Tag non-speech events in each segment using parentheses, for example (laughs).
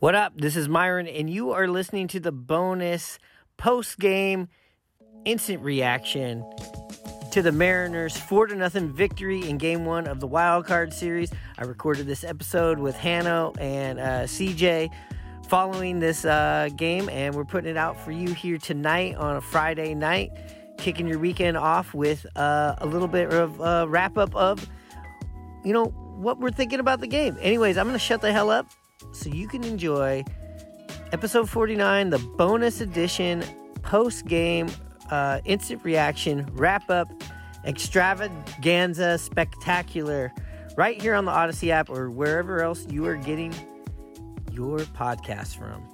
What up? This is Myrone, and you are listening to the bonus post game instant reaction to the Mariners' 4 to nothing victory in game one of the wild card series. I recorded this episode with Hanno and uh, CJ following this uh, game, and we're putting it out for you here tonight on a Friday night, kicking your weekend off with uh, a little bit of uh, wrap up of, you know, what we're thinking about the game. Anyways, I'm going to shut the hell up so you can enjoy episode 49, the bonus edition post game uh, instant reaction wrap up extravaganza spectacular right here on the Audacy app or wherever else you are getting your podcast from.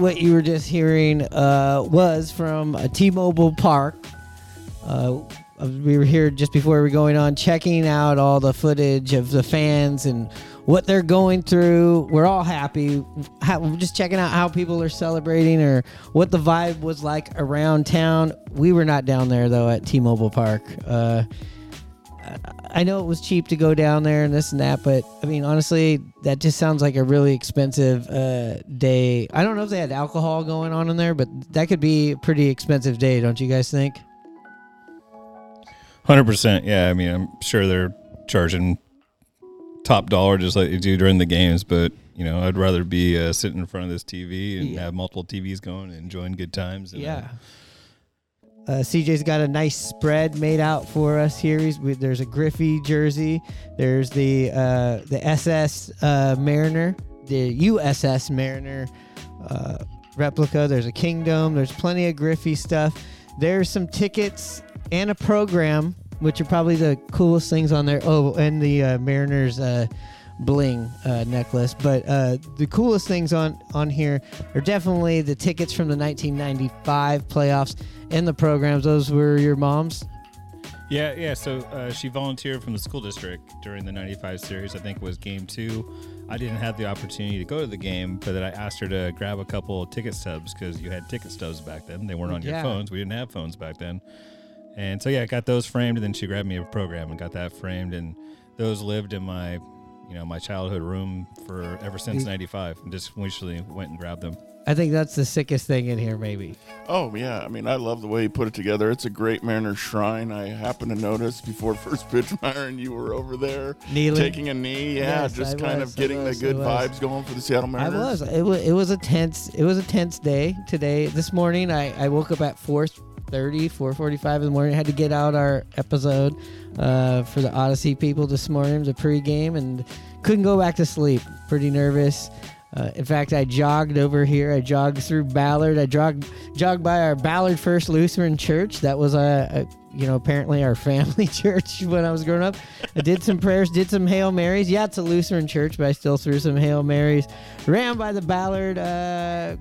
What you were just hearing uh, was from a T-Mobile Park. Uh, we were here just before we were going on, checking out all the footage of the fans and what they're going through. We're all happy. How, just checking out how people are celebrating or what the vibe was like around town. We were not down there though at T-Mobile Park. Uh, I know it was cheap to go down there and this and that, but I mean, honestly, that just sounds like a really expensive uh, day. I don't know if they had alcohol going on in there, but that could be a pretty expensive day, don't you guys think? Hundred percent. Yeah, I mean, I'm sure they're charging top dollar just like they do during the games, but you know, I'd rather be uh, sitting in front of this TV and Yeah. have multiple TVs going and enjoying good times. And, uh, Yeah. Uh, CJ's got a nice spread made out for us here. We, there's a Griffey jersey. There's the uh, the SS uh, Mariner, the USS Mariner uh, replica. There's a Kingdome. There's plenty of Griffey stuff. There's some tickets and a program, which are probably the coolest things on there. Oh, and the uh, Mariners uh, bling uh, necklace. But uh, the coolest things on on here are definitely the tickets from the 1995 playoffs and the programs. Those were your mom's. Yeah, yeah. So uh, she volunteered from the school district during the '95 series. I think it was game two. I didn't have the opportunity to go to the game, but then I asked her to grab a couple of ticket stubs because you had ticket stubs back then. They weren't on Yeah. your phones. We didn't have phones back then. And so yeah, I got those framed, and then she grabbed me a program and got that framed, and those lived in my, you know, my childhood room for ever since '95. And just wishly went and grabbed them. I think that's the sickest thing in here, maybe. Oh yeah, I mean I love the way you put it together. It's a great Mariner shrine. I happened to notice before (laughs) first pitch, Myrone, you were over there Kneeling. taking a knee. Yeah, Yes, just I kind was, of getting was, the good vibes going for the Seattle Mariners. I Mariners. was. It was. It was a tense. It was a tense day today. This morning, I, I woke up at 4.30, 4.45 in the morning. I had to get out our episode uh, for the Audacy people this morning. the pregame and couldn't go back to sleep. Pretty nervous. Uh, in fact, I jogged over here. I jogged through Ballard. I jogged jogged by our Ballard First Lutheran Church. That was a, a you know apparently our (laughs) family church when I was growing up. I did some prayers, did some Hail Marys. Yeah, it's a Lutheran church, but I still threw some Hail Marys. Ran by the Ballard uh,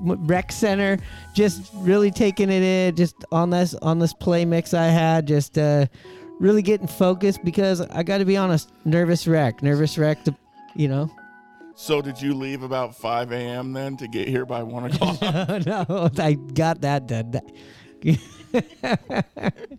rec center, just really taking it in, just on this on this play mix I had, just uh, really getting focused because I got to be honest, nervous wreck, nervous wreck. To, you know, So did you leave about 5 a.m. then to get here by 1 o'clock? (laughs) no, I got that done. (laughs) it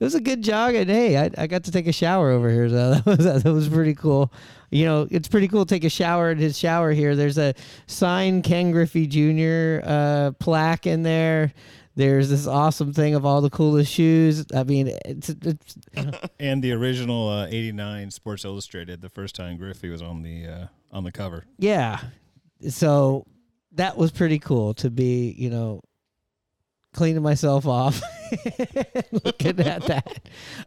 was a good jog, and hey, I, I got to take a shower over here, so (laughs) that was that was pretty cool. You know, it's pretty cool take a shower in his shower here. There's a signed Ken Griffey Jr. Uh, plaque in there. There's this awesome thing of all the coolest shoes. I mean, it's, it's (laughs) And the original uh, '89 Sports Illustrated, the first time Griffey was on the uh, on the cover. yeah. So that was pretty cool to be, you know, cleaning myself off, (laughs) looking at that.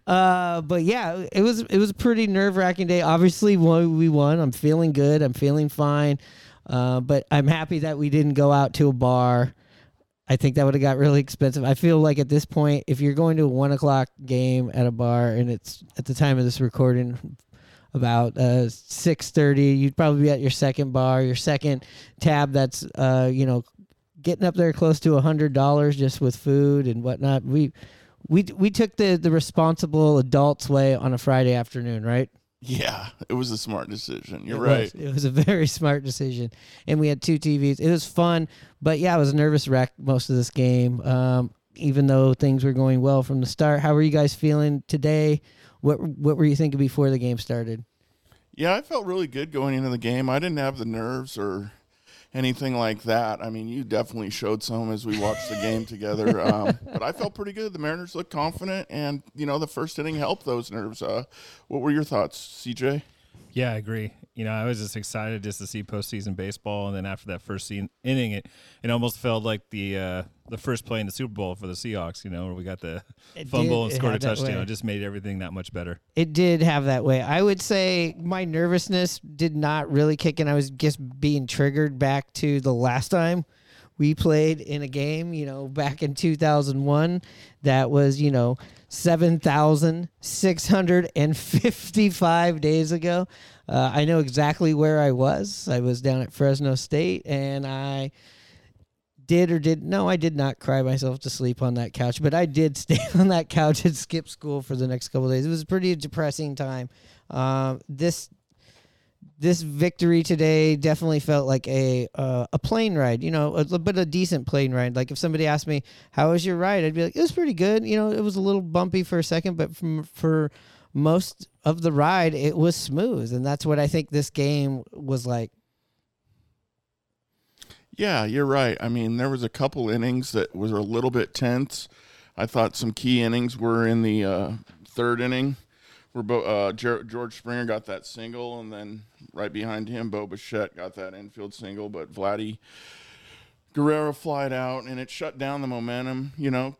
Uh, but yeah, it was it was a pretty nerve wracking day. Obviously, we won. I'm feeling good. I'm feeling fine. Uh, but I'm happy that we didn't go out to a bar. I think that would have got really expensive. I feel like at this point, if you're going to a one o'clock game at a bar and it's at the time of this recording about uh, six thirty, you'd probably be at your second bar, your second tab. That's uh, you know getting up there close to a hundred dollars just with food and whatnot. We we we took the the responsible adults way on a Friday afternoon, right? yeah, it was a smart decision. You're It right. was. It was a (laughs) very smart decision, and we had two TVs. It was fun, but yeah, I was a nervous wreck most of this game. Um, even though things were going well from the start, how were you guys feeling today? What What were you thinking before the game started? Yeah, I felt really good going into the game. I didn't have the nerves or anything like that. I mean, you definitely showed some as we watched the game together. (laughs) Um, but I felt pretty good. The Mariners looked confident, and you know, the first inning helped those nerves. Uh, what were your thoughts, CJ? Yeah, I agree. You know, I was just excited just to see postseason baseball, and then after that first scene, inning, it it almost felt like the uh, the first play in the Super Bowl for the Seahawks. You know, where we got the It fumble did- and scored a touchdown. It just made everything that much better. It did have that way. I would say my nervousness did not really kick in. I was just being triggered back to the last time we played in a game, you know, back in 2001. That was, you know, 7,655 days ago. Uh, I know exactly where I was. I was down at Fresno State and I did or did no i did not cry myself to sleep on that couch but i did (laughs) stay on that couch and skip school for the next couple days. It was a pretty depressing time. Uh, this this victory today definitely felt like a uh, a plane ride you know a, bit a decent plane ride. Like if somebody asked me how was your ride? I'd be like it was pretty good. You know it was a little bumpy for a second but from for most of the ride it was smooth and that's what i think this game was like Yeah, you're right. I mean, there was a couple innings that was a little bit tense. I thought some key innings were in the uh, third inning, where Bo, uh, George Springer got that single, and then right behind him, Bo Bichette got that infield single, but Vladdy Guerrero flied out, and it shut down the momentum. You know.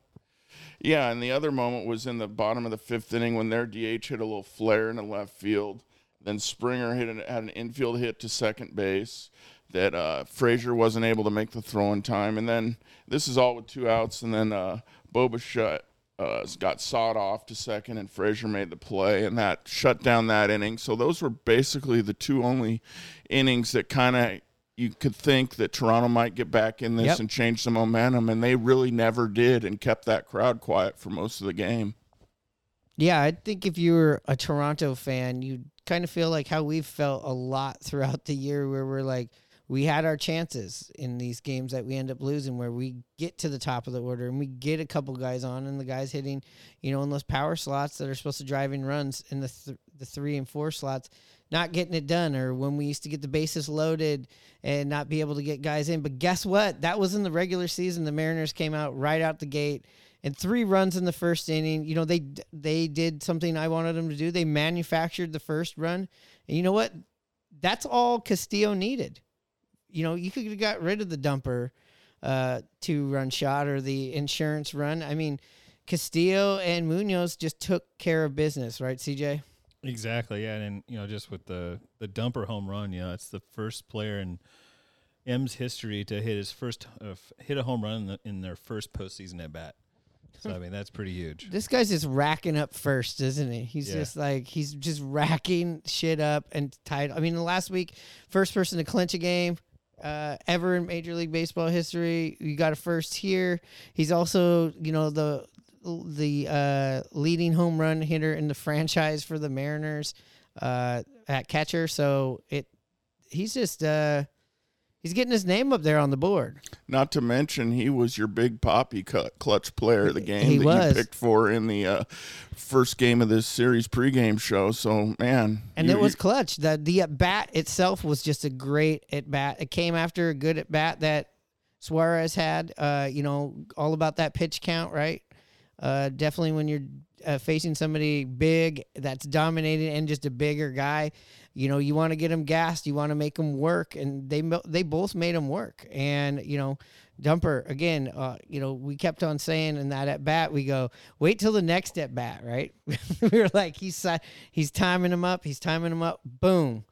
Yeah, and the other moment was in the bottom of the fifth inning when their DH hit a little flare in the left field. Then Springer hit an, had an infield hit to second base that uh, Frazier wasn't able to make the throw in time. And then this is all with two outs. And then uh, Bo Bichette, uh, got sawed off to second, and Frazier made the play, and that shut down that inning. So those were basically the two only innings that kind of you could think that Toronto might get back in this Yep. and change the momentum, and they really never did, and kept that crowd quiet for most of the game. Yeah, I think if you were a Toronto fan, you'd kind of feel like how we've felt a lot throughout the year, where we're like, we had our chances in these games that we end up losing, where we get to the top of the order and we get a couple guys on, and the guys hitting, you know, in those power slots that are supposed to drive in runs in the th- the three and four slots, not getting it done, or when we used to get the bases loaded and not be able to get guys in. But guess what? That was in the regular season. The Mariners came out right out the gate and three runs in the first inning. You know, they they did something I wanted them to do. They manufactured the first run, and you know what? That's all Castillo needed. You know, you could have got rid of the dumper uh, two run shot or the insurance run. I mean, Castillo and Munoz just took care of business, right, CJ? Exactly. Yeah, and, you know, just with the the dumper home run, you know, it's the first player in M's history to hit his first uh, hit a home run in, the, in their first postseason at bat. So I mean, that's pretty huge. (laughs) This guy's just racking up first, isn't he? He's Yeah. just like he's just racking shit up and tied. I mean, last week, first person to clinch a game, uh, ever in Major League Baseball history. You got a first here. He's also, you know, the the uh, leading home run hitter in the (laughs) franchise for the Mariners uh, at catcher. So it he's just uh, he's getting his name up there on the board. Not to mention, he was your big poppy cut clutch player of the game He that was. you picked for in the uh, first game of this series pregame show. So, man, And you- it was clutch. The the at bat itself was just a great at bat. It came after a good at bat that Suarez had. Uh, you know, all about that pitch count, right? Uh, definitely when you're uh, facing somebody big that's dominating and just a bigger guy, you know, you want to get them gassed. You want to make them work, and they they both made them work. And you know, Dumper again. Uh, you know, we kept on saying in that at bat, we go wait till the next at bat, right? (laughs) we were like, he's he's timing him up. He's timing him up. Boom,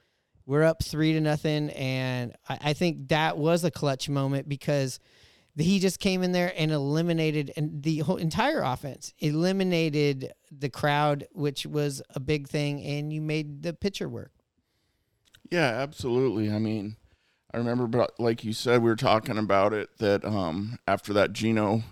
we're up three to nothing, and I, I think that was a clutch moment because he just came in there and eliminated and the whole entire offense eliminated the crowd which was a big thing and you made the pitcher work Yeah, absolutely. I mean, I remember, but like you said, we were talking about it that um, after that Geno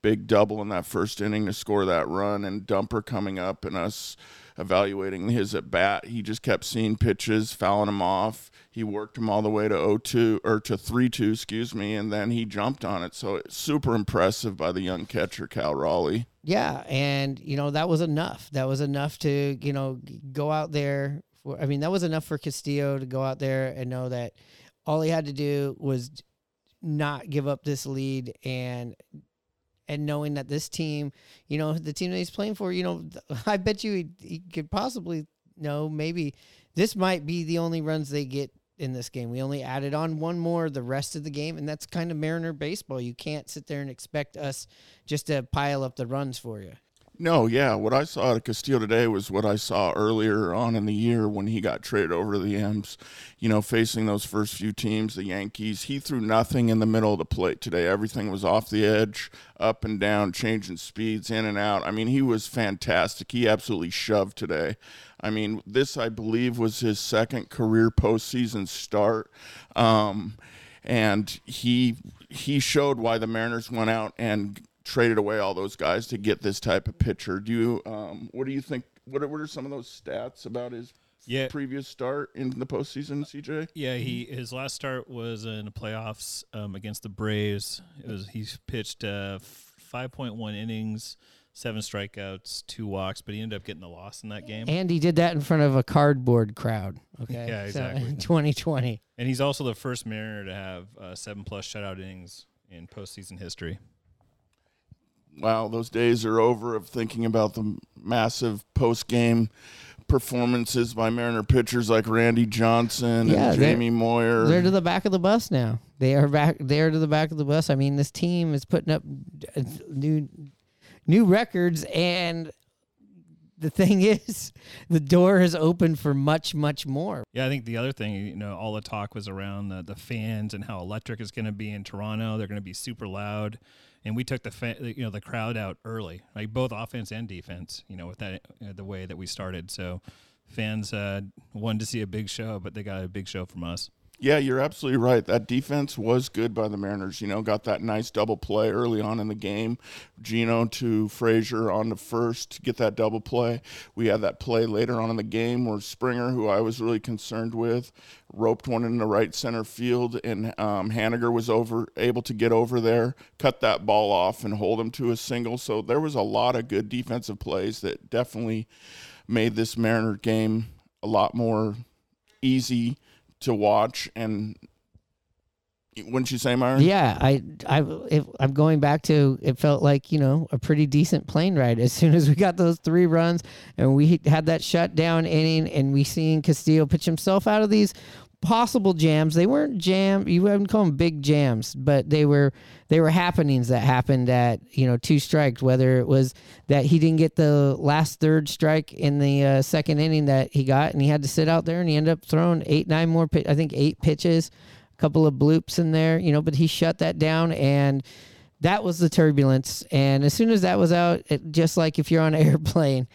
big double in that first inning to score that run, and Dumper coming up and us evaluating his at bat, he just kept seeing pitches, fouling him off. He worked him all the way to 0-2 or to 3-2, excuse me, and then he jumped on it. So it's super impressive by the young catcher Cal Raleigh. yeah and you know that was enough that was enough to you know go out there for i mean that was enough for castillo to go out there and know that all he had to do was not give up this lead and and knowing that this team, you know, the team that he's playing for, you know, (laughs) I bet you he, he could possibly know maybe this might be the only runs they get in this game. We only added on one more the rest of the game, and that's kind of Mariner baseball. You can't sit there and expect us just to pile up the runs for you. No, yeah. What I saw at Castillo today was what I saw earlier on in the year when he got traded over to the M's. You know, facing those first few teams, the Yankees, he threw nothing in the middle of the plate today. Everything was off the edge, up and down, changing speeds, in and out. I mean, he was fantastic. He absolutely shoved today. I mean, this, I believe, was his second career postseason start. Um, and he he showed why the Mariners went out and traded away all those guys to get this type of pitcher. Do you um, what do you think? What are, what are some of those stats about his Yeah. previous start in the postseason, CJ? Yeah, he his last start was in the playoffs um, against the Braves. It was he's pitched uh, five point one innings, seven strikeouts, two walks, but he ended up getting the loss in that game. And he did that in front of a cardboard crowd. Okay. (laughs) Yeah, So, exactly. in 2020. And he's also the first Mariner to have uh, seven plus shutout innings in postseason history. Wow, those days are over of thinking about the massive post game performances by Mariner pitchers like Randy Johnson Yeah, and they're- Jamie Moyer. They're to the back of the bus now. They are back. They are to the back of the bus. I mean, this team is putting up uh, new new records, and the thing (laughs) is, the door has opened for much, much more. Yeah, I think the other thing, you know, all the talk was around the, the fans and how electric it's going to be in Toronto. They're going to be super loud, and we took the fa- you know the crowd out early, like both offense and defense. You know, with that uh, the way that we started, so fans uh, wanted to see a big show, but they got a big show from us. Yeah, you're absolutely right. That defense was good by the Mariners. You know, got that nice double play early on in the game. Geno to Frazier on the first to get that double play. We had that play later on in the game where Springer, who I was really concerned with, roped one in the right center field, and um, Haniger was over able to get over there, cut that ball off, and hold him to a single. So there was a lot of good defensive plays that definitely made this Mariner game a lot more easy to watch and wouldn't you say Myrone? Yeah, I, I, I'm going back to it felt like you know a pretty decent plane ride. As (laughs) soon as we got those three runs and we had that shutdown inning, and we seen Castillo pitch himself out of these possible jams. They weren't jam. You wouldn't call them big jams, but they were they were happenings that happened at you know two strikes. Whether it was that he didn't get the last third strike in the uh, second inning that he got, and he had to sit out there, and he ended up throwing eight nine more. I think eight pitches a couple of bloops in there, you know, but he shut that down and that was the turbulence. And as soon as that was out, it, just like if you're on an (laughs) airplane,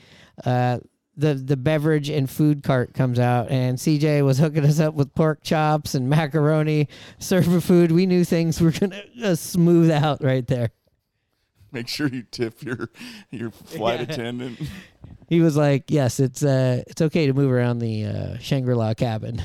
uh, the the beverage and food cart comes out, and CJ was hooking us up with pork chops and macaroni, serving food. We knew things were gonna uh, smooth out right there. Make sure you tip your your flight (laughs) attendant. He was like, "Yes, it's uh, it's okay to move around the uh, Shangri La cabin."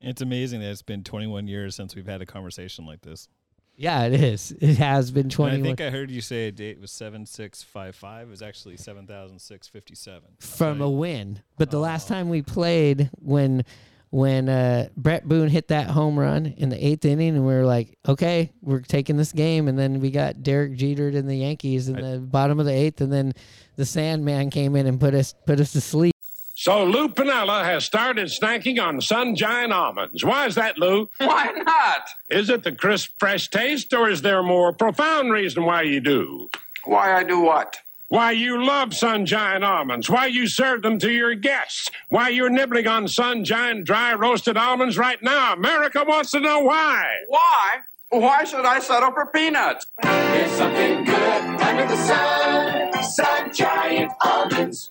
It's amazing that it's been 21 years since we've had a conversation like this. Yeah, it is. (laughs) It has been twenty. I think I heard you say a date was 7655. It was actually 7657. from a win. But the last Oh. time we played, when when uh, Bret Boone hit that home run in the eighth inning, and we were like, okay, we're taking this game, and then we got Derek Jeter and the Yankees in I- the bottom of the eighth, and then the Sandman came in and put us put us to sleep. So Lou Piniella has started snacking on Sun Giant almonds. Why is that, Lou? Why not? Is it the crisp, fresh taste, or is there a more profound reason why you do? Why I do what? Why you love Sun Giant almonds? Why you serve them to your guests? Why you're nibbling on Sun Giant dry roasted almonds right now? America wants to know why. Why? Why should I settle for peanuts? There's something good under the sun. Sun Giant Almonds.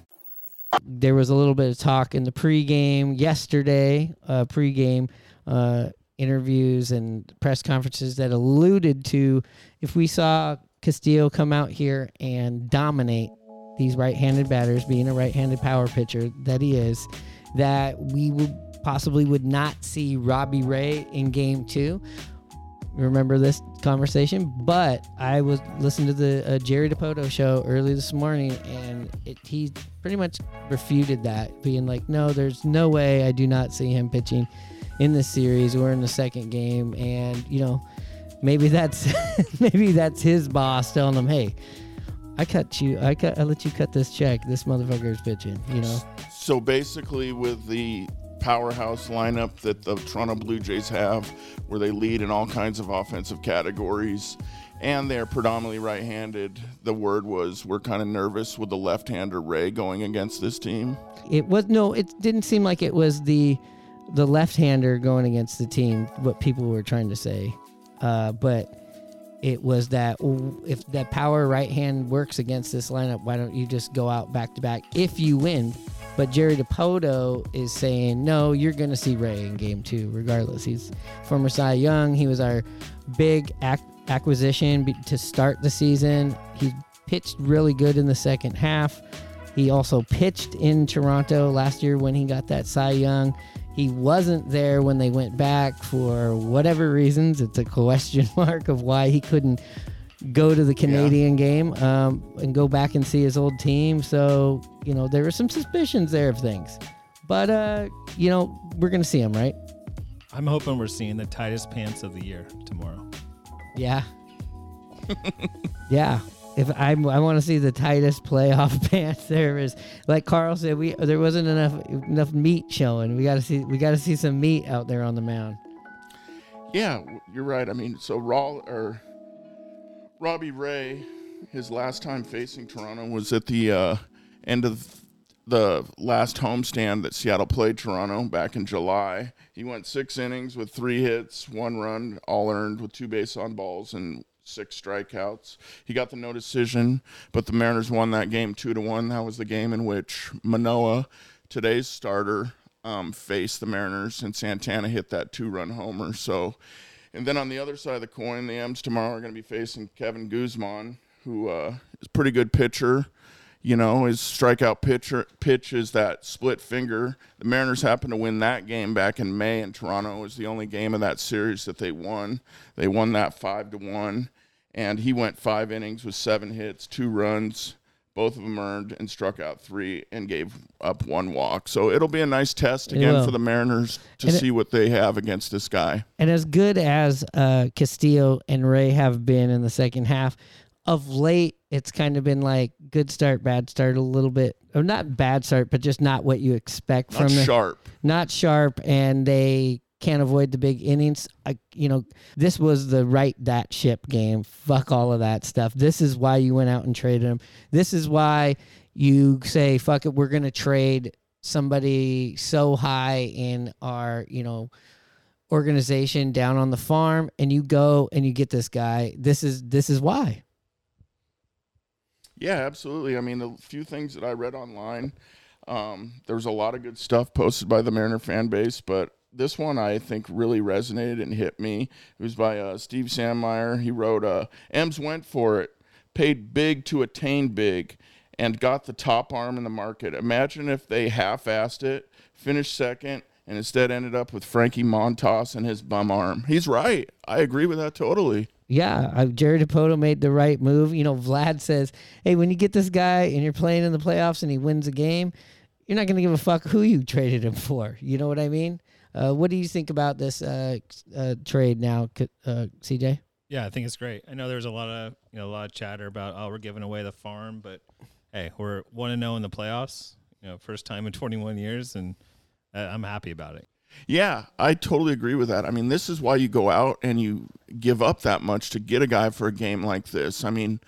There was a little bit of talk in the pregame yesterday, uh, pregame uh, interviews and press conferences that alluded to if we saw Castillo come out here and dominate these right-handed batters, being a right-handed power pitcher that he is, that we would possibly would not see Robbie Ray in Game Two. Remember this conversation, but I was listening to the uh, Jerry Dipoto show early this morning, and it, he pretty much refuted that, being like, "No, there's no way I do not see him pitching in this series. We're in the second game, and you know, maybe that's (laughs) maybe that's his boss telling him, "Hey, I cut you. I cut. I let you cut this check. This motherfucker is pitching." You know. So basically, with the powerhouse lineup that the Toronto Blue Jays have, where they lead in all kinds of offensive categories, and they're predominantly right handed, the word was we're kind of nervous with the left hander Ray going against this team. It was no. It didn't seem like it was the the left-hander going against the team. What people were trying to say, uh, but it was that if that power right hand works against this lineup, why don't you just go out back to back if you win? But Jerry Dipoto is saying no. You're going to see Ray in Game Two, regardless. He's former Cy Young. He was our big ac- acquisition to start the season. He pitched really good in the second half. He also pitched in Toronto last year when he got that Cy Young. He wasn't there when they went back for whatever reasons. It's a question (laughs) mark of why he couldn't go to the Canadian game um, and go back and see his old team. So, you know, there were some suspicions there of things. But, uh, you know, we're going to see him, right? I'm hoping we're seeing the tightest pants of the year tomorrow. Yeah. (laughs) yeah. If I, I want to see the tightest playoff (laughs) pants there is, like Carl said, we there wasn't enough enough meat showing. We got to see we got to see some meat out there on the mound. Yeah, you're right. I mean, so Raw or Robbie Ray, his last time facing Toronto was at the uh, end of the last homestand that Seattle played Toronto back in July. He went six innings with three hits, one run, all earned with two base on balls and six strikeouts. He got the no decision, but the Mariners won that game two to one. That was the game in which Manoah, today's starter, um, faced the Mariners, and Santana hit that two-run homer. So, and then on the other side of the coin, the M's tomorrow are going to be facing Kevin Gausman, who uh, is a pretty good pitcher. You know, his strikeout pitcher pitch is that split finger. The Mariners happened to win that game back in May, in Toronto It was the only game of that series that they won. They won that five to one, and he went five innings with seven hits, two runs, both of them earned, and struck out three and gave up one walk. So it'll be a nice test again for the Mariners to And it- see what they have against this guy. And as good as uh, Castillo and Ray have been in the second half, of late it's kind of been like good start, bad start, a little bit, or not bad start, but just not what you expect Not from the sharp. not sharp, and they can't avoid the big innings. I, you know, this was the right that ship game. Fuck all of that stuff. This is why you went out and traded him. This is why you say, fuck it, we're going to trade somebody so high in our, you know, organization down on the farm and you go and you get this guy. This is this is why. Yeah, absolutely. I mean, the few things that I read online, um, there was a lot of good stuff posted by the Mariner fan base, but this one I think really resonated and hit me. It was by uh, Steve Sandmeyer. He wrote, uh, "Ems went for it, paid big to attain big, and got the top arm in the market. Imagine if they half-assed it, finished second, And instead ended up with Frankie Montas and his bum arm. He's right. I agree with that totally. Yeah, Jerry Dipoto made the right move. You know, Vlad says, "Hey, when you get this guy and you're playing in the playoffs and he wins a game, you're not going to give a fuck who you traded him for. You know what I mean? Uh, what do you think about this uh, uh, trade now, uh, CJ? Yeah, I think it's great. I know there's a lot of you know a lot of chatter about oh we're giving away the farm, but hey, we're one to zero in the playoffs. You know, first time in (laughs) 21 years, and uh, I'm happy about it. Yeah, I totally agree with that. I mean, this is why you go out and you give up that much to get a guy for a game like this. I mean,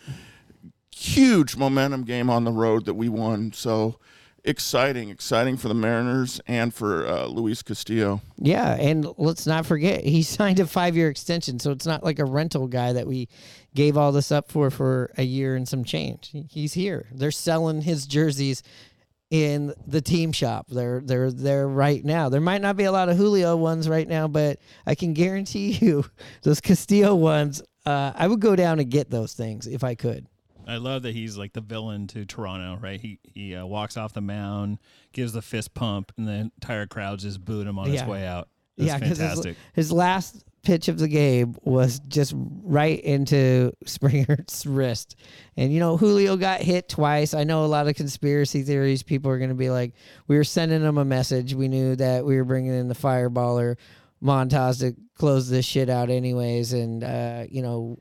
huge momentum game on the road that we won. So exciting, exciting for the Mariners and for uh, Luis Castillo. Yeah, and let's not forget he (laughs) signed a five year extension, so it's not like a rental guy that we gave all this up for for a year and some change. He's here. They're selling his jerseys in the team shop. They're they're there right now. There might not be a lot of Julio ones right now, but I can guarantee (laughs) you those Castillo ones. Uh, I would go down and get those things if I could. I love that he's like the villain to Toronto, right? He he uh, walks off the mound, gives the fist pump, and the entire crowd just booed him on his way out. That's yeah, because his, his last pitch of the game was just right into Springer's (laughs) wrist. And, you know, Julio got hit twice. I know a lot of conspiracy theories. People are going to be like, we were sending him a message. We knew that we were bringing in the fireballer montage to close this shit out, anyways. And, uh, you know,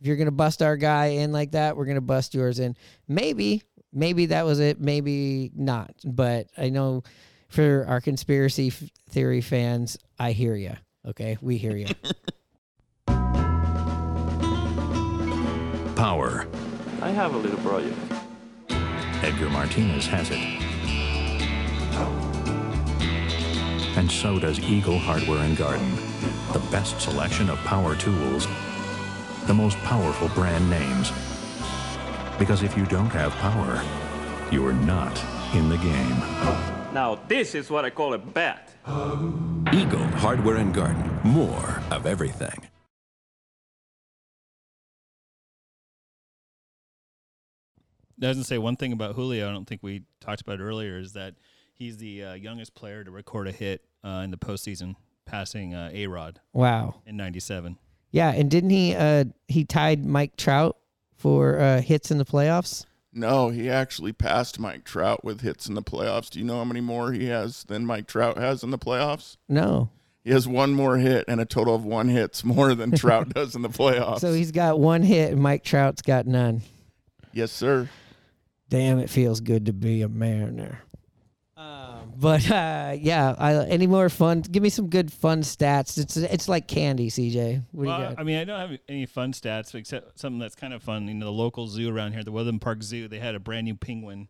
if you're going to bust our guy in like that, we're going to bust yours in. Maybe, maybe that was it. Maybe not. But I know for our conspiracy f- theory fans, I hear you. Okay, we hear you. (laughs) Power. I have a little project. Edgar Martinez has it. And so does Eagle Hardware and Garden. The best selection of power tools, the most powerful brand names. Because if you don't have power, you're not in the game. Now, this is what I call a bet. Eagle Hardware and Garden. More of everything. doesn't say one thing about Julio. I don't think we talked about earlier. Is that he's the uh, youngest player to record a hit uh, in the postseason, passing uh, A Rod. Wow. In '97. Yeah, and didn't he? Uh, he tied Mike Trout for uh, hits in the playoffs. No, he actually passed Mike Trout with hits in the playoffs. Do you know how many more he has than Mike Trout has in the playoffs? No. He has one more hit and a total of one hits (laughs) more than Trout (laughs) does in the playoffs. So he's got one hit, and Mike Trout's got none. yes, sir. Damn, it feels good to be a Mariner. But uh, yeah, I, any more fun? Give me some good fun stats. It's it's like candy, CJ. What do Well, you got? I mean, I don't have any fun stats except something that's kind of fun. You know, the local zoo around here, the Woodland Park Zoo, they had a brand new penguin,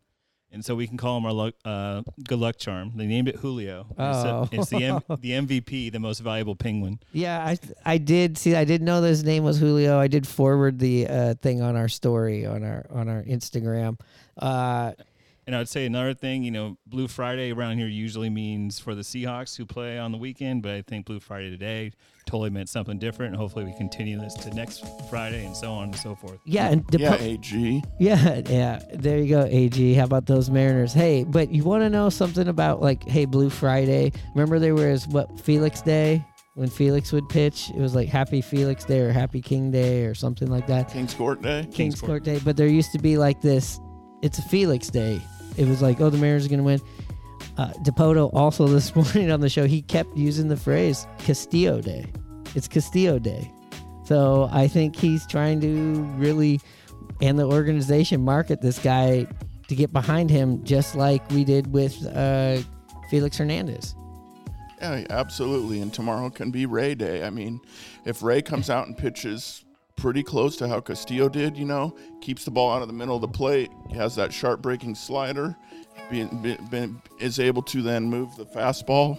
and so we can call him our luck, uh, good luck charm. They named it Julio. It's, Oh. a- it's the M- (laughs) the MVP, the most valuable penguin. Yeah, I I did see. I didn't know that his name was Julio. I did forward the uh, thing on our story on our on our Instagram. And I'd say another thing, you know, Blue Friday around here usually means for the Seahawks who play on the weekend, but I think Blue Friday today totally meant something different. And hopefully we continue this to next Friday and so on and so forth. yeah, and the Yeah, AG. yeah, yeah. There you go, AG. How about those Mariners? Hey, but you want to know something about like, hey, Blue Friday? Remember there was what Felix Day when Felix would pitch? It was like Happy Felix Day or Happy King Day or something like that. King's Court Day. King's Court Day, but there used to be like this. It's a Felix Day. It was like, oh, the Mariners are gonna win. Uh, Dipoto also (laughs) this morning on the show, he kept using the phrase Castillo Day. It's Castillo Day. So I think he's trying to really and the organization market this guy to get behind him, just like we did with uh, Felix Hernandez. Yeah, absolutely. And tomorrow can be Ray Day. I mean, if Ray comes out and pitches pretty close to how Castillo did, you know, keeps the ball out of the middle of the plate, has that sharp breaking slider, is able to then move the fastball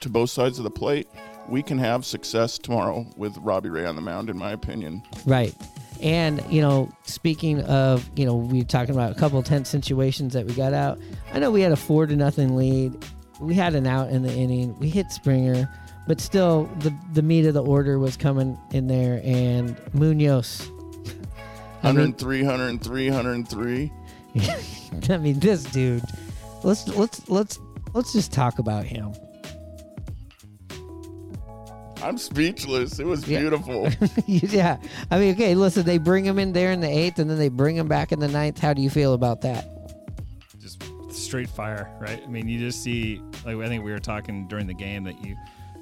to both sides of the plate, we can have success tomorrow with Robbie Ray on the mound, in my opinion. Right. And, you know, speaking of, you know, we were talking about a couple tense situations that we got out. I know we had a four to nothing lead. We had an out in the inning. We hit Springer, but still the the meat of the order was coming in there and Munoz. (laughs) I mean- 103, 103, 103. (laughs) I mean, this dude. Let's let's let's let's just talk about him. I'm speechless. It was Yeah. beautiful. (laughs) yeah. I mean, okay, listen, they bring him in there in the eighth and then they bring him back in the ninth. How do you feel about that? just straight fire, right? I mean, you just see, like I think we were talking during the game that you.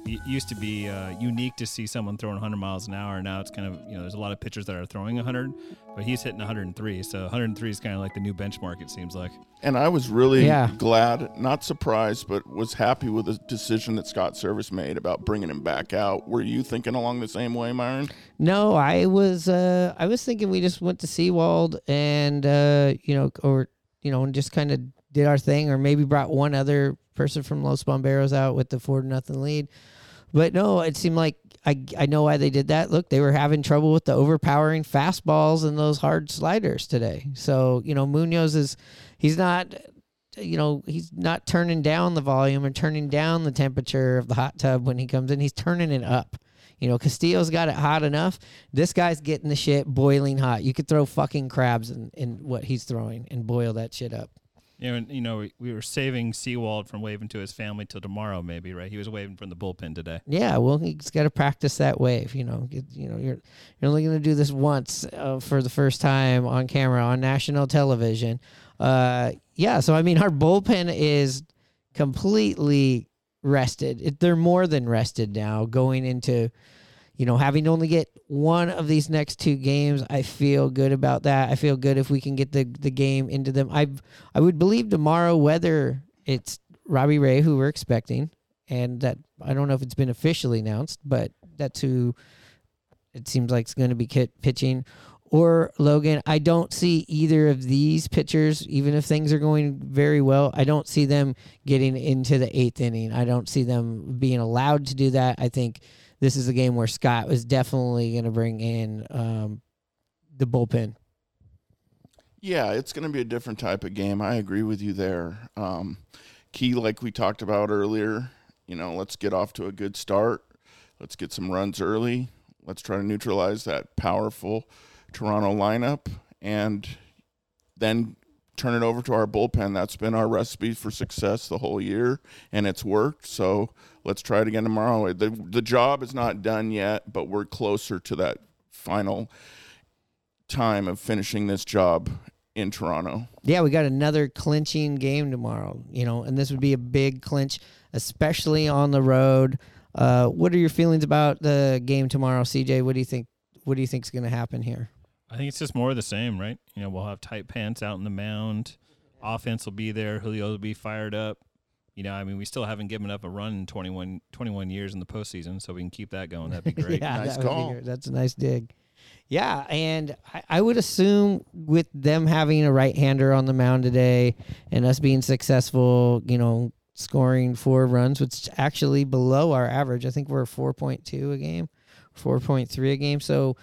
It used to be uh, unique to see someone throwing 100 miles an hour. Now it's kind of you know there's a lot of pitchers that are throwing 100, but he's hitting 103. So 103 is kind of like the new benchmark. It seems like. And I was really Yeah. glad, not surprised, but was happy with the decision that Scott Servais made about bringing him back out. Were you thinking along the same way, Myrone? No, I was uh I was thinking we just went to Sewald and uh you know or you know and just kind of did our thing or maybe brought one other person from Los Bomberos out with the four to nothing lead. But no, it seemed like I I know why they did that. Look, they were having trouble with the overpowering fastballs and those hard sliders today. So, you know, Munoz is he's not you know, he's not turning down the volume and turning down the temperature of the hot tub when he comes in. He's turning it up. You know, Castillo's got it hot enough. This guy's getting the shit boiling hot. You could throw fucking crabs in, in what he's throwing and boil that shit up. You know, you know, we, we were saving Sewald from waving to his family till tomorrow, maybe, right? He was waving from the bullpen today. Yeah, well, he's got to practice that wave. You know, Get- you know, you're you're only going to do this once uh, for the first time on camera on national television. Uh, yeah, so I mean, our bullpen is completely rested. It, they're more than rested now, going into, you know, having to only get one of these next two games. I feel good about that. I feel good if we can get the the game into them. I I would believe tomorrow whether it's Robbie Ray who we're expecting, and that I don't know if it's been officially announced, but that's who it seems like it's going to be pitching. Or Logan, I don't see either of these pitchers, even if things are going very well. I don't see them getting into the eighth inning. I don't see them being allowed to do that. I think this is a game where Scott was definitely going to bring in um, the bullpen. Yeah, it's going to be a different type of game. I agree with you there. Um, key, like we talked about earlier, you know, let's get off to a good start. Let's get some runs early. Let's try to neutralize that powerful Toronto lineup and then turn it over to our bullpen. That's been our recipe for success the whole year, and it's worked. So let's try it again tomorrow. The, the job is not done yet, but we're closer to that final time of finishing this job in Toronto. Yeah, we got another clinching game tomorrow, you know, and this would be a big clinch, especially on the road. Uh, what are your feelings about the game tomorrow, CJ? What do you think? What do you think is going to happen here? I think it's just more of the same, right? You know, we'll have tight pants out in the mound. Offense will be there. Julio will be fired up. You know, I mean, we still haven't given up a run in 21, 21 years in the postseason, so we can keep that going. That'd be (laughs) great. yeah, that would be. That's a nice dig. Yeah, and I, I would assume with them having a right-hander on the mound today and us being successful, you know, scoring four runs, which is actually below our average. I think we're four point two a game, four point three a game. So,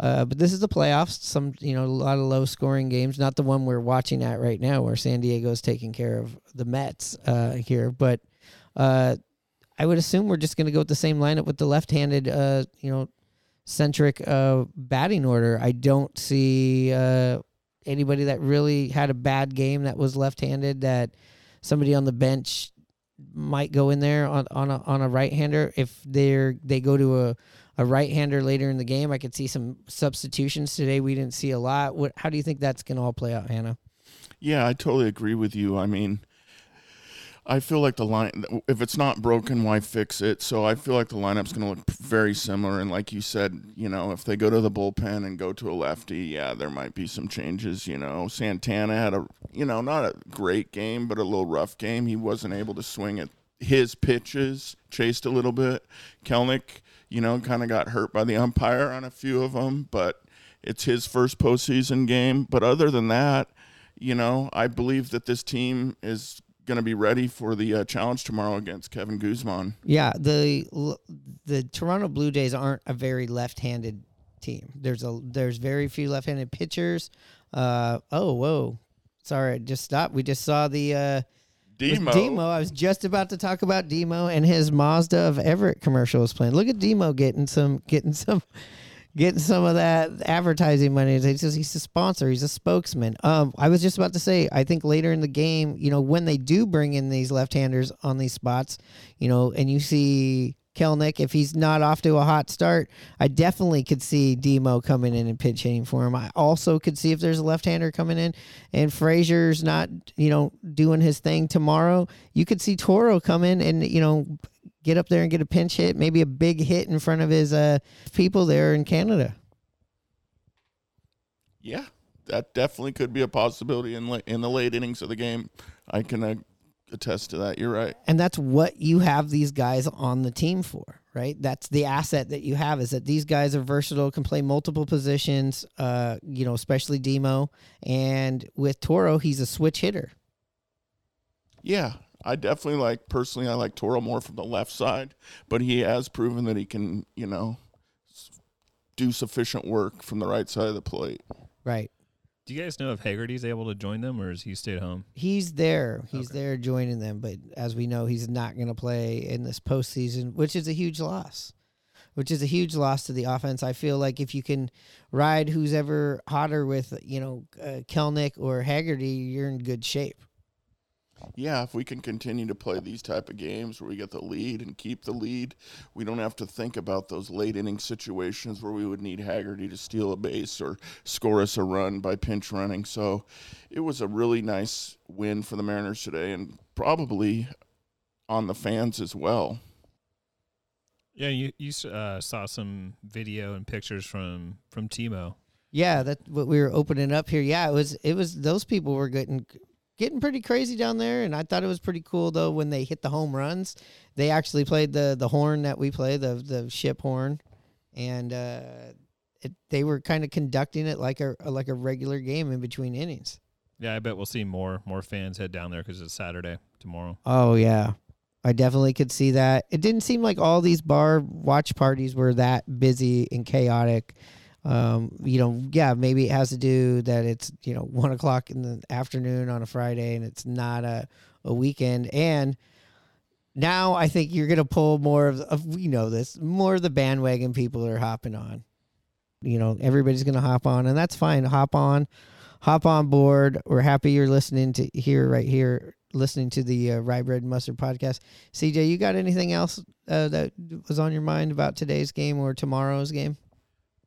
uh, but this is the playoffs. Some, you know, a lot of low-scoring games. Not the one we're watching at right now, where San Diego's taking care of the Mets uh, here, but. Uh, I would assume we're just going to go with the same lineup with the left-handed, uh, you know, centric uh, batting order. I don't see anybody that really had a bad game that was left-handed. That somebody on the bench might go in there on on a, on a right-hander if they're they go to a a right-hander later in the game. I could see some substitutions today. We didn't see a lot. What? How do you think that's going to all play out, Hannah? Yeah, I totally agree with you. I mean, I feel like the line, if it's not broken, why fix it? So I feel like the lineup's going to look very similar. And like you said, you know, if they go to the bullpen and go to a lefty, yeah, there might be some changes. You know, Santana had a, you know, not a great game, but a little rough game. He wasn't able to swing at his pitches, chased a little bit. Kelenic, you know, kind of got hurt by the umpire on a few of them, but it's his first postseason game. But other than that, you know, I believe that this team is going to be ready for the uh, challenge tomorrow against Kevin Gausman. Yeah, the the Toronto Blue Jays aren't a very left-handed team. There's a there's very few left-handed pitchers. Uh, oh, whoa, sorry, just stop. We just saw the uh, Demo. Demo. I was just about to talk about Demo and his Mazda of Everett commercial was playing. Look at Demo getting some getting some getting some of that advertising money. He's just, he's a sponsor. He's a spokesman. Um, I was just about to say, I think later in the game, you know, when they do bring in these left-handers on these spots, you know, and you see Kelenic, if he's not off to a hot start, I definitely could see Demo coming in and pinch hitting for him. I also could see if there's a left-hander coming in and Frazier's not, you know, doing his thing tomorrow. You could see Toro come in and, you know, get up there and get a pinch hit, maybe a big hit in front of his uh, people there in Canada. Yeah, that definitely could be a possibility in la- in the late innings of the game. I can uh, attest to that. You're right. And that's what you have these guys on the team for, right? That's the asset that you have is that these guys are versatile, can play multiple positions, uh, you know, especially Demo. And with Toro, he's a switch hitter. Yeah, I definitely like personally. I like Toro more from the left side, but he has proven that he can, you know, do sufficient work from the right side of the plate. Right. Do you guys know if Haggerty's able to join them, or is he stayed home? He's there. He's okay. there joining them, but as we know, he's not going to play in this postseason, which is a huge loss. Which is a huge loss to the offense. I feel like if you can ride who's ever hotter with, you know, uh, Kelenic or Haggerty, you're in good shape yeah, if we can continue to play these type of games where we get the lead and keep the lead, we don't have to think about those late inning situations where we would need Haggerty to steal a base or score us a run by pinch running. So it was a really nice win for the Mariners today and probably on the fans as well. Yeah, you you uh, saw some video and pictures from from Timo. Yeah, that's what we were opening up here. Yeah, it was it was those people were getting getting pretty crazy down there. And I thought it was pretty cool though when they hit the home runs. They actually played the the horn that we play, the the ship horn, and uh, it, they were kind of conducting it like a like a regular game in between innings. Yeah, I bet we'll see more more fans head down there because it's Saturday tomorrow. Oh yeah, I definitely could see that. It didn't seem like all these bar watch parties were that busy and chaotic um, you know, yeah, maybe it has to do that it's you know one o'clock in the afternoon on a Friday and it's not a a weekend. And now I think you're gonna pull more of, of we know this more of the bandwagon people are hopping on. You know, everybody's gonna hop on, and that's fine. Hop on, hop on board. We're happy you're listening to here right here listening to the uh, Rye Bread and Mustard podcast. CJ, you got anything else uh, that was on your mind about today's game or tomorrow's game?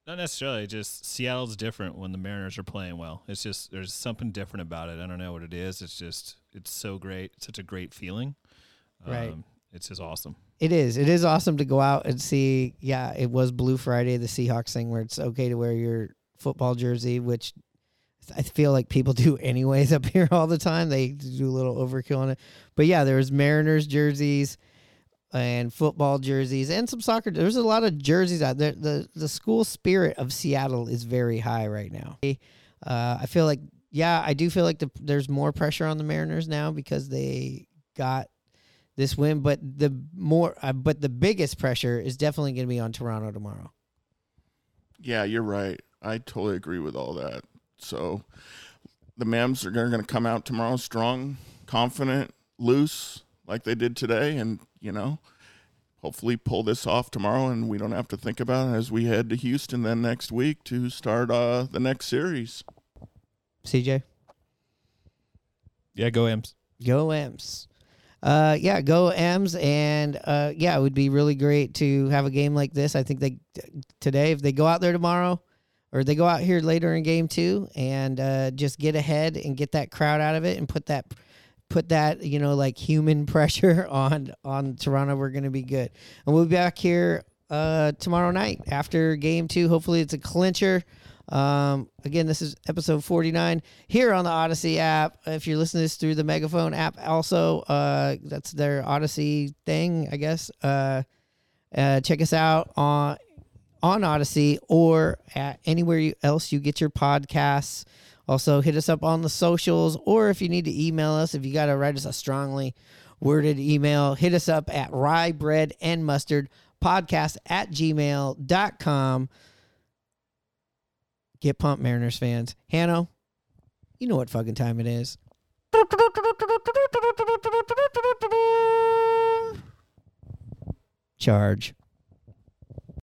Not necessarily. Just Seattle's different when the Mariners are playing well. It's just there's something different about it. I don't know what it is. It's just it's so great. It's such a great feeling. Right. Um, it's just awesome. It is. It is awesome to go out and see. Yeah, it was Blue Friday, the Seahawks thing, where it's okay to wear your football jersey, which I feel like people (laughs) do anyways up here all the time. They do a little overkill on it. But yeah, there was Mariners jerseys and football jerseys and some soccer. There's a lot of jerseys out there. The the school spirit of Seattle is very high right now. Uh, I feel like yeah, I do feel like the, there's more pressure on the Mariners now because they got this win, but the more uh, but the biggest pressure is definitely going to be on Toronto tomorrow. Yeah, you're right. I totally agree with all that. So the Mams are going to come out tomorrow strong, confident, loose like they did today and you know, hopefully pull this off tomorrow and we don't have to think about it as we head to Houston then next week to start uh, the next series. CJ? Yeah, go M's. Go M's. Uh, yeah, go M's, and uh, yeah, it would be really great to have a game like this. I think they today, if they go out there tomorrow, or they go out here later in game two, and uh, just get ahead and get that crowd out of it, and put that put that you know like human (laughs) pressure on on Toronto, we're gonna be good. And we'll be back here uh tomorrow night after game two. Hopefully, it's a clincher. Um, again, this is episode 49 here on the Audacy app. If you're listening to this through the Megaphone app, also, uh, that's their Audacy thing, I guess. Uh, uh, check us out on on Audacy or at anywhere else you get your podcasts. Also, hit us up on the socials, or if you need to email us, if you got to write us a strongly worded email, hit us up at rye bread and mustard podcast at gmail.com. Get pumped, Mariners fans. Hanno, you know what fucking time it is. Charge.